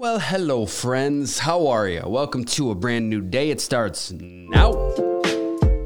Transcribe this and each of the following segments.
Well, hello, friends. How are you? Welcome to a brand new day. It starts now.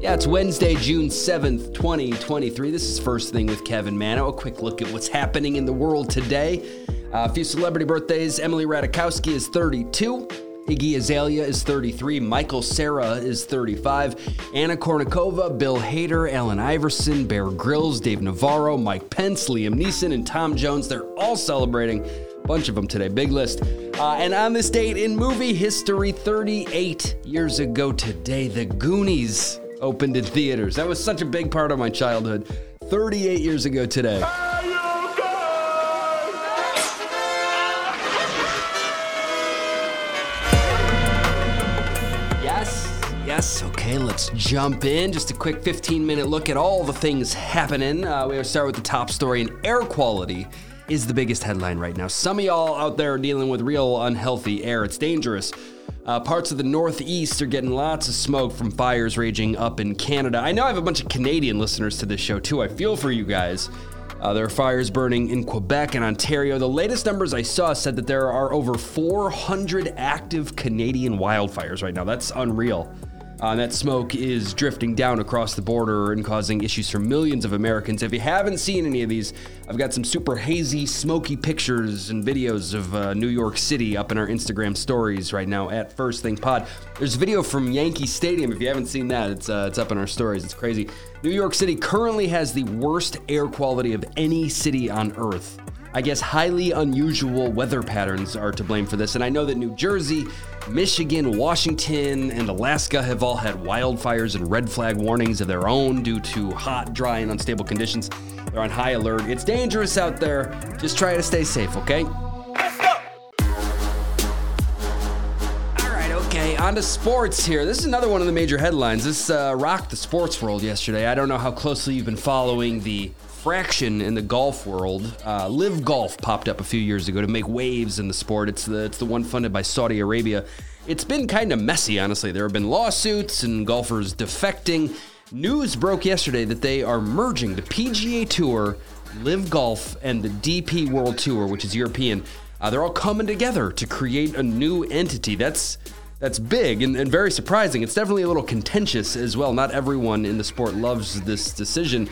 Yeah, it's Wednesday, June 7th, 2023. This is First Thing with Kevin Manno. A quick look at what's happening in the world today. Uh, a few celebrity birthdays. Emily Ratajkowski is 32. Iggy Azalea is 33. Michael Cera is 35. Anna Kournikova, Bill Hader, Allen Iverson, Bear Grylls, Dave Navarro, Mike Pence, Liam Neeson, and Tom Jones. They're all celebrating. Bunch of them today. Big list. Uh, and on this date in movie history, 38 years ago today, The Goonies opened in theaters. That was such a big part of my childhood. 38 years ago today. Yes, yes. Okay, let's jump in. Just a quick 15 minute look at all the things happening. Uh, we start with the top story in air quality is the biggest headline right now. Some of y'all out there are dealing with real unhealthy air. It's dangerous. Uh, parts of the Northeast are getting lots of smoke from fires raging up in Canada. I know I have a bunch of Canadian listeners to this show too. I feel for you guys. Uh, there are fires burning in Quebec and Ontario. The latest numbers I saw said that there are over 400 active Canadian wildfires right now. That's unreal. Uh, that smoke is drifting down across the border and causing issues for millions of Americans. If you haven't seen any of these, I've got some super hazy, smoky pictures and videos of uh, New York City up in our Instagram stories right now at First Thing Pod. There's a video from Yankee Stadium. If you haven't seen that, it's uh, it's up in our stories. It's crazy. New York City currently has the worst air quality of any city on Earth. I guess highly unusual weather patterns are to blame for this. And I know that New Jersey, Michigan, Washington, and Alaska have all had wildfires and red flag warnings of their own due to hot, dry, and unstable conditions. They're on high alert. It's dangerous out there. Just try to stay safe, okay? All right, okay, on to sports here. This is another one of the major headlines. This uh, rocked the sports world yesterday. I don't know how closely you've been following the fraction in the golf world. Uh, LIV Golf popped up a few years ago to make waves in the sport. It's the it's the one funded by Saudi Arabia. It's been kind of messy, honestly. There have been lawsuits and golfers defecting. News broke yesterday that they are merging the PGA Tour, LIV Golf, and the DP World Tour, which is European. Uh, they're all coming together to create a new entity. That's that's big and, and very surprising. It's definitely a little contentious as well. Not everyone in the sport loves this decision.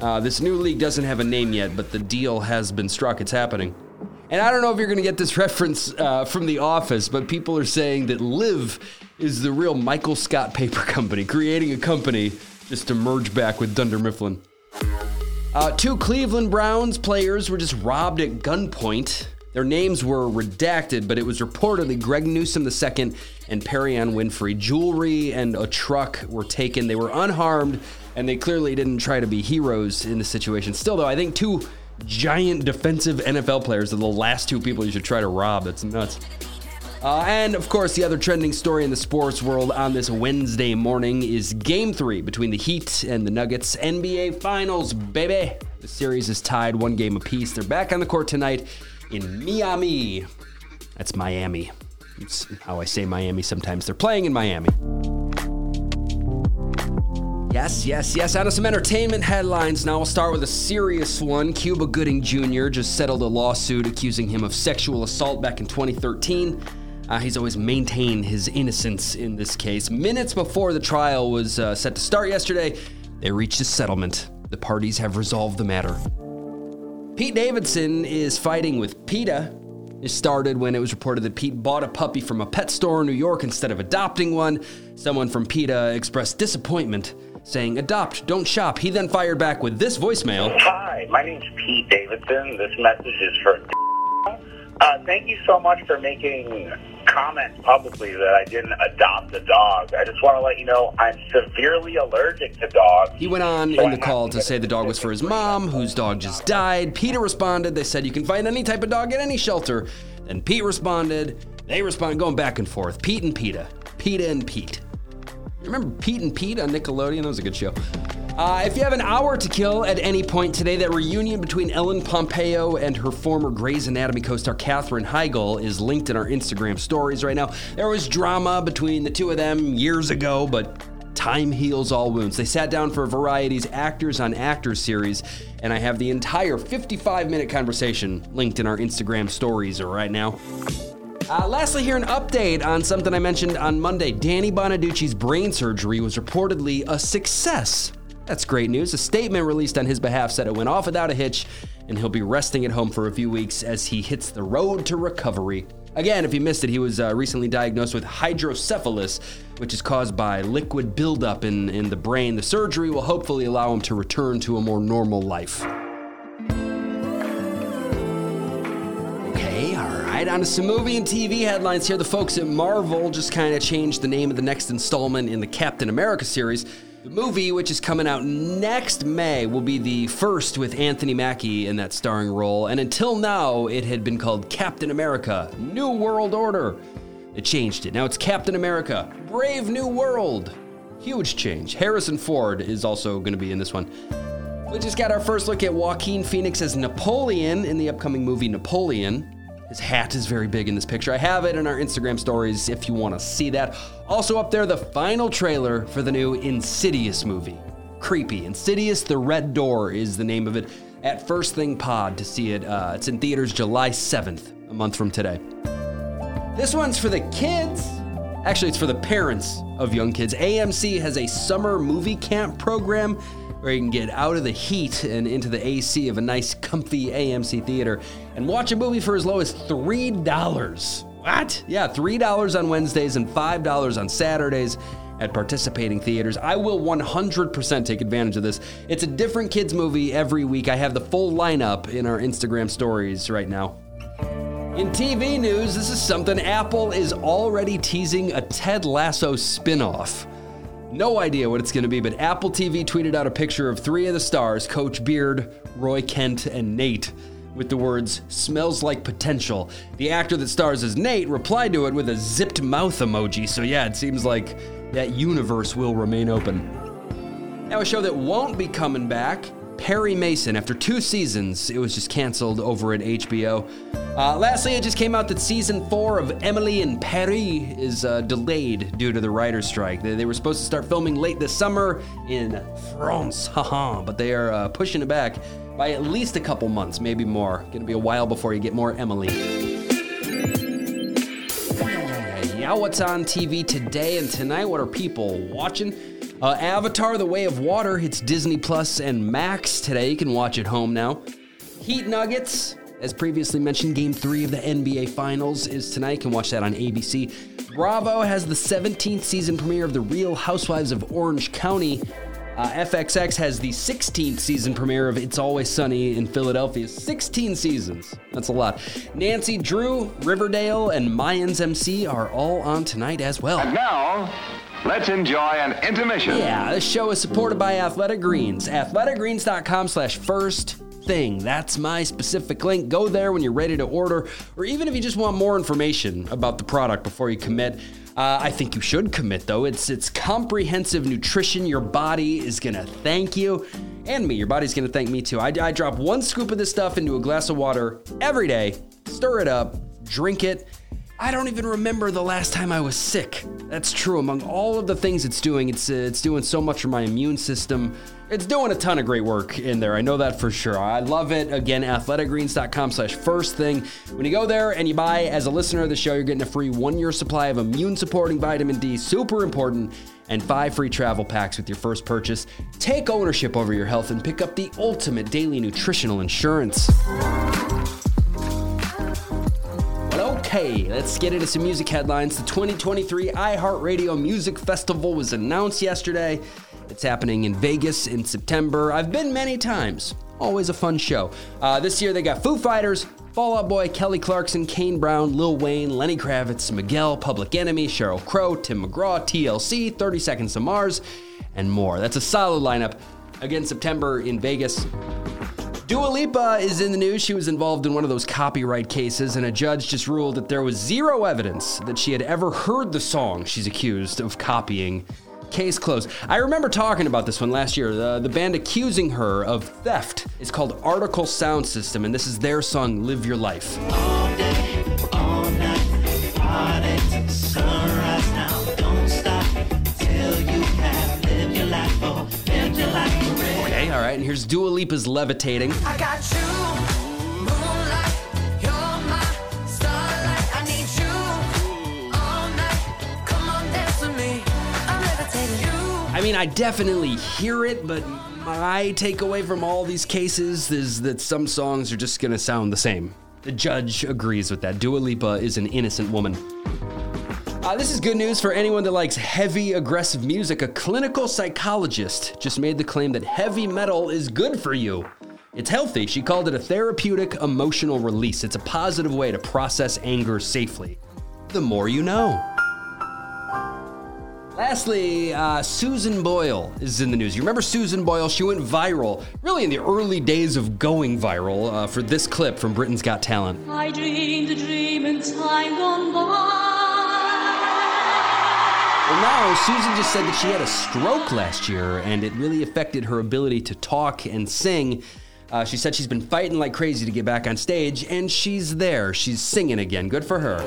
Uh, this new league doesn't have a name yet, but the deal has been struck. It's happening. And I don't know if you're going to get this reference uh, from The Office, but people are saying that LIV is the real Michael Scott Paper Company, creating a company just to merge back with Dunder Mifflin. Uh, two Cleveland Browns players were just robbed at gunpoint. Their names were redacted, but it was reportedly Greg Newsome II and Perrion Winfrey. Jewelry and a truck were taken. They were unharmed, and they clearly didn't try to be heroes in the situation. Still, though, I think two giant defensive NFL players are the last two people you should try to rob. That's nuts. Uh, and of course, the other trending story in the sports world on this Wednesday morning is Game 3 between the Heat and the Nuggets. NBA Finals, baby! The series is tied one game apiece. They're back on the court tonight in Miami. That's Miami. It's how I say Miami sometimes. They're playing in Miami. Yes, yes, yes. Out of some entertainment headlines. Now we'll start with a serious one. Cuba Gooding Jr. just settled a lawsuit accusing him of sexual assault back in 2013. Uh, he's always maintained his innocence in this case. Minutes before the trial was uh, set to start yesterday, they reached a settlement. The parties have resolved the matter. Pete Davidson is fighting with PETA. It started when it was reported that Pete bought a puppy from a pet store in New York instead of adopting one. Someone from PETA expressed disappointment, saying, Adopt, don't shop. He then fired back with this voicemail Hi, my name's Pete Davidson. This message is for. Uh, thank you so much for making comments publicly that I didn't adopt a dog. I just want to let you know I'm severely allergic to dogs. He went on So in the call to say the dog was for his mom, whose dog just died. PETA responded, they said you can find any type of dog at any shelter. Then Pete responded, they responded, going back and forth. Pete and PETA. PETA and Pete. Remember Pete and Pete on Nickelodeon? That was a good show. Uh, if you have an hour to kill at any point today, that reunion between Ellen Pompeo and her former Grey's Anatomy co star Katherine Heigl is linked in our Instagram stories right now. There was drama between the two of them years ago, but time heals all wounds. They sat down for Variety's Actors on Actors series, and I have the entire 55 minute conversation linked in our Instagram stories right now. Uh, lastly, here an update on something I mentioned on Monday. Danny Bonaduce's brain surgery was reportedly a success. That's great news. A statement released on his behalf said it went off without a hitch, and he'll be resting at home for a few weeks as he hits the road to recovery. Again, if you missed it, he was uh, recently diagnosed with hydrocephalus, which is caused by liquid buildup in, in the brain. The surgery will hopefully allow him to return to a more normal life. Okay, all right, on to some movie and TV headlines here. The folks at Marvel just kind of changed the name of the next installment in the Captain America series. The movie, which is coming out next May, will be the first with Anthony Mackie in that starring role, and until now, it had been called Captain America New World Order. It changed it. Now it's Captain America Brave New World. Huge change. Harrison Ford is also going to be in this one. We just got our first look at Joaquin Phoenix as Napoleon in the upcoming movie Napoleon. His hat is very big in this picture. I have it in our Instagram stories if you want to see that. Also, up there, the final trailer for the new Insidious movie. Creepy. Insidious The Red Door is the name of it. At First Thing Pod to see it. Uh, it's in theaters July 7th, a month from today. This one's for the kids. Actually, it's for the parents of young kids. AMC has a summer movie camp program where you can get out of the heat and into the AC of a nice, comfy AMC theater and watch a movie for as low as $3. What? Yeah, $3 on Wednesdays and $5 on Saturdays at participating theaters. I will 100% take advantage of this. It's a different kids movie every week. I have the full lineup in our Instagram stories right now. In TV news, this is something Apple is already teasing a Ted Lasso spin-off. No idea what it's going to be, but Apple TV tweeted out a picture of three of the stars Coach Beard, Roy Kent, and Nate with the words, smells like potential. The actor that stars as Nate replied to it with a zipped mouth emoji, so yeah, it seems like that universe will remain open. Now, a show that won't be coming back Perry Mason. After two seasons, it was just canceled over at HBO. Uh, lastly, it just came out that season four of Emily in Paris is uh, delayed due to the writer's strike. They, they, were supposed to start filming late this summer in France, haha, but they are uh, pushing it back by at least a couple months, maybe more. Gonna be a while before you get more Emily. Yeah, what's on TV today and tonight? What are people watching? Uh, Avatar: The Way of Water hits Disney Plus and Max today. You can watch it home now. Heat Nuggets, as previously mentioned, Game Three of the NBA Finals is tonight. You can watch that on ABC. Bravo has the 17th season premiere of The Real Housewives of Orange County. Uh, FXX has the 16th season premiere of It's Always Sunny in Philadelphia. 16 seasons. That's a lot. Nancy Drew, Riverdale, and Mayans MC are all on tonight as well. And now, Let's enjoy an intermission. Yeah, this show is supported by Athletic Greens. AthleticGreens.com slash first thing. That's my specific link. Go there when you're ready to order, or even if you just want more information about the product before you commit. Uh, I think you should commit though. It's it's comprehensive nutrition. Your body is gonna thank you, and me. Your body's gonna thank me too. I, I drop one scoop of this stuff into a glass of water every day. Stir it up, drink it I don't even remember the last time I was sick. That's true. Among all of the things it's doing, it's uh, it's doing so much for my immune system. It's doing a ton of great work in there. I know that for sure. I love it. Again, athleticgreens.com slash first thing. When you go there and you buy as a listener of the show, you're getting a free one year supply of immune supporting vitamin D, super important, and five free travel packs with your first purchase. Take ownership over your health and pick up the ultimate daily nutritional insurance. Okay, let's get into some music headlines. The 2023 iHeartRadio Music Festival was announced yesterday. It's happening in Vegas in September. I've been many times. Always a fun show. Uh, this year they got Foo Fighters, Fall Out Boy, Kelly Clarkson, Kane Brown, Lil Wayne, Lenny Kravitz, Miguel, Public Enemy, Sheryl Crow, Tim McGraw, TLC, 30 Seconds to Mars, and more. That's a solid lineup. Again, September in Vegas. Dua Lipa is in the news. She was involved in one of those copyright cases, and a judge just ruled that there was zero evidence that she had ever heard the song she's accused of copying. Case closed. I remember talking about this one last year. The, the band accusing her of theft is called Artikal Sound System, and this is their song, Live Your Life. All day, all night, right, and here's Dua Lipa's Levitating. I mean, I definitely hear it, but my takeaway from all these cases is that some songs are just gonna sound the same. The judge agrees with that. Dua Lipa is an innocent woman. Uh, this is good news for anyone that likes heavy, aggressive music. A clinical psychologist just made the claim that heavy metal is good for you. It's healthy. She called it a therapeutic emotional release. It's a positive way to process anger safely. The more you know. Lastly, uh, Susan Boyle is in the news. You remember Susan Boyle? She went viral, really in the early days of going viral, uh, for this clip from Britain's Got Talent. I dreamed a dream in time gone by. Well, now Susan just said that she had a stroke last year, and it really affected her ability to talk and sing. Uh, she said she's been fighting like crazy to get back on stage, and she's there. She's singing again. Good for her.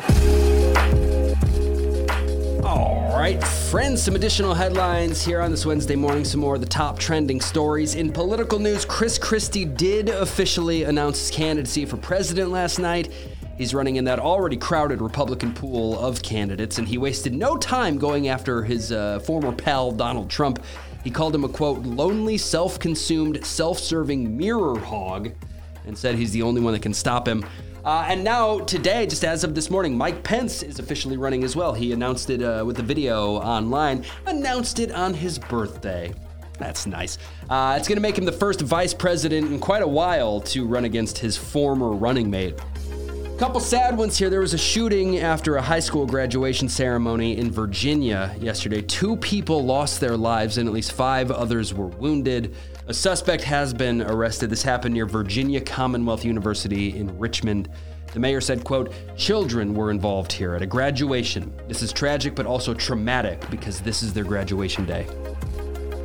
All right, friends, some additional headlines here on this Wednesday morning. Some more of the top trending stories. In political news, Chris Christie did officially announce his candidacy for president last night. He's running in that already crowded Republican pool of candidates, and he wasted no time going after his uh, former pal, Donald Trump. He called him a quote, lonely, self consumed, self serving mirror hog, and said he's the only one that can stop him. Uh, and now, today, just as of this morning, Mike Pence is officially running as well. He announced it uh, with a video online, announced it on his birthday. That's nice. Uh, it's going to make him the first vice president in quite a while to run against his former running mate. Couple sad ones here. There was a shooting after a high school graduation ceremony in Virginia yesterday. Two people lost their lives and at least five others were wounded. A suspect has been arrested. This happened near Virginia Commonwealth University in Richmond. The mayor said, quote, children were involved here at a graduation. This is tragic but also traumatic because this is their graduation day.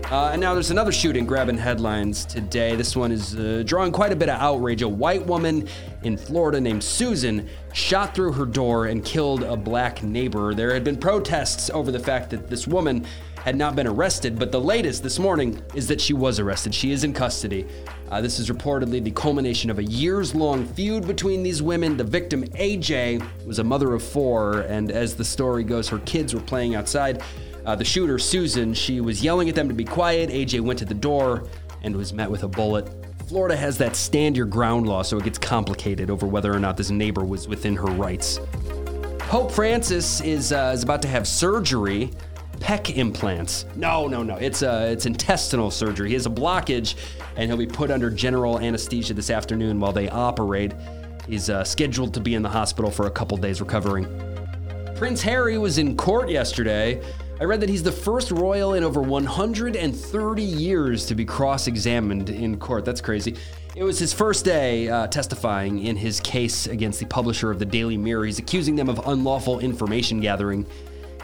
Uh, and now there's another shooting grabbing headlines today. This one is uh, drawing quite a bit of outrage. A white woman in Florida named Susan shot through her door and killed a black neighbor. There had been protests over the fact that this woman had not been arrested, but the latest this morning is that she was arrested. She is in custody. Uh, this is reportedly the culmination of a years long feud between these women. The victim, AJ, was a mother of four, and as the story goes, her kids were playing outside. Uh, the shooter, Susan, she was yelling at them to be quiet. AJ went to the door and was met with a bullet. Florida has that stand your ground law, so it gets complicated over whether or not this neighbor was within her rights. Pope Francis is, uh, is about to have surgery. Pec implants. No, no, no. It's uh, it's intestinal surgery. He has a blockage, and he'll be put under general anesthesia this afternoon while they operate. He's uh, scheduled to be in the hospital for a couple days recovering. Prince Harry was in court yesterday I read that he's the first royal in over 130 years to be cross examined in court. That's crazy. It was his first day uh, testifying in his case against the publisher of the Daily Mirror. He's accusing them of unlawful information gathering.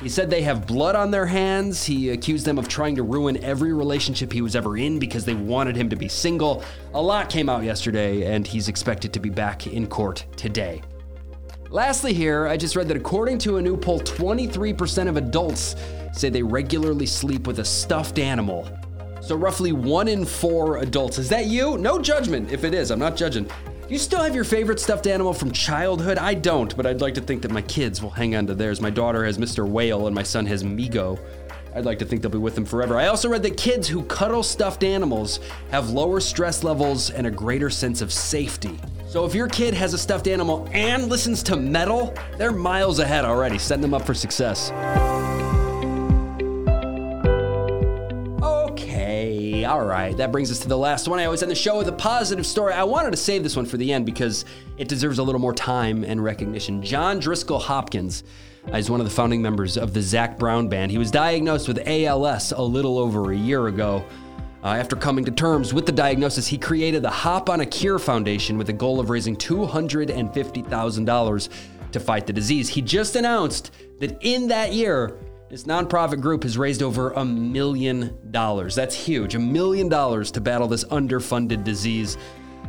He said they have blood on their hands. He accused them of trying to ruin every relationship he was ever in because they wanted him to be single. A lot came out yesterday, and he's expected to be back in court today. Lastly, here, I just read that according to a new poll, 23% of adults say they regularly sleep with a stuffed animal. So, roughly one in four adults. Is that you? No judgment if it is. I'm not judging. You still have your favorite stuffed animal from childhood? I don't, but I'd like to think that my kids will hang on to theirs. My daughter has Mr. Whale and my son has Migo. I'd like to think they'll be with them forever. I also read that kids who cuddle stuffed animals have lower stress levels and a greater sense of safety. So if your kid has a stuffed animal and listens to metal, they're miles ahead already, setting them up for success. All right. That brings us to the last one. I always end the show with a positive story. I wanted to save this one for the end because it deserves a little more time and recognition. John Driskell Hopkins is one of the founding members of the Zac Brown Band. He was diagnosed with ALS a little over a year ago. Uh, after coming to terms with the diagnosis, he created the Hop on a Cure Foundation with a goal of raising $250,000 to fight the disease. He just announced that in that year, this nonprofit group has raised over a million dollars. That's huge, a million dollars to battle this underfunded disease.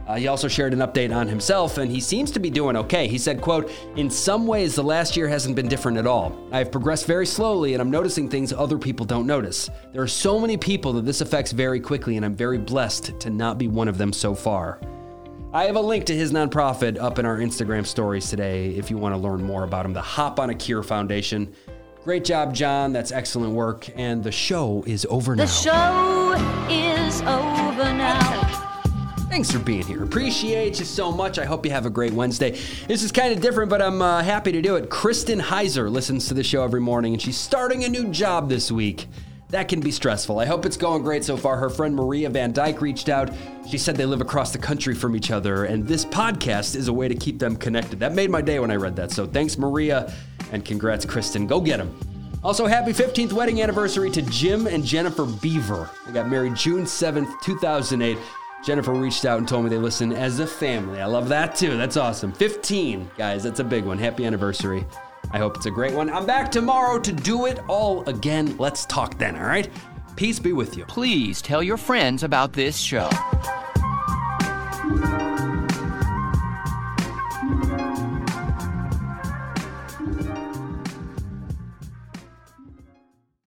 Uh, he also shared an update on himself, and he seems to be doing okay. He said, quote, In some ways, the last year hasn't been different at all. I have progressed very slowly, and I'm noticing things other people don't notice. There are so many people that this affects very quickly, and I'm very blessed to not be one of them so far. I have a link to his nonprofit up in our Instagram stories today if you want to learn more about him. The Hop on a Cure Foundation. Great job, John. That's excellent work. And the show is over now. The show is over now. Thanks for being here. Appreciate you so much. I hope you have a great Wednesday. This is kind of different, but I'm uh, happy to do it. Kristen Heiser listens to the show every morning, and she's starting a new job this week. That can be stressful. I hope it's going great so far. Her friend Maria Van Dyke reached out. She said they live across the country from each other, and this podcast is a way to keep them connected. That made my day when I read that. So thanks, Maria, and congrats, Kristen. Go get them. Also, happy 15th wedding anniversary to Jim and Jennifer Beaver. They got married June 7th, 2008. Jennifer reached out and told me they listen as a family. I love that too. That's awesome. 15, guys, that's a big one. Happy anniversary. I hope it's a great one. I'm back tomorrow to do it all again. Let's talk then, all right? Peace be with you. Please tell your friends about this show.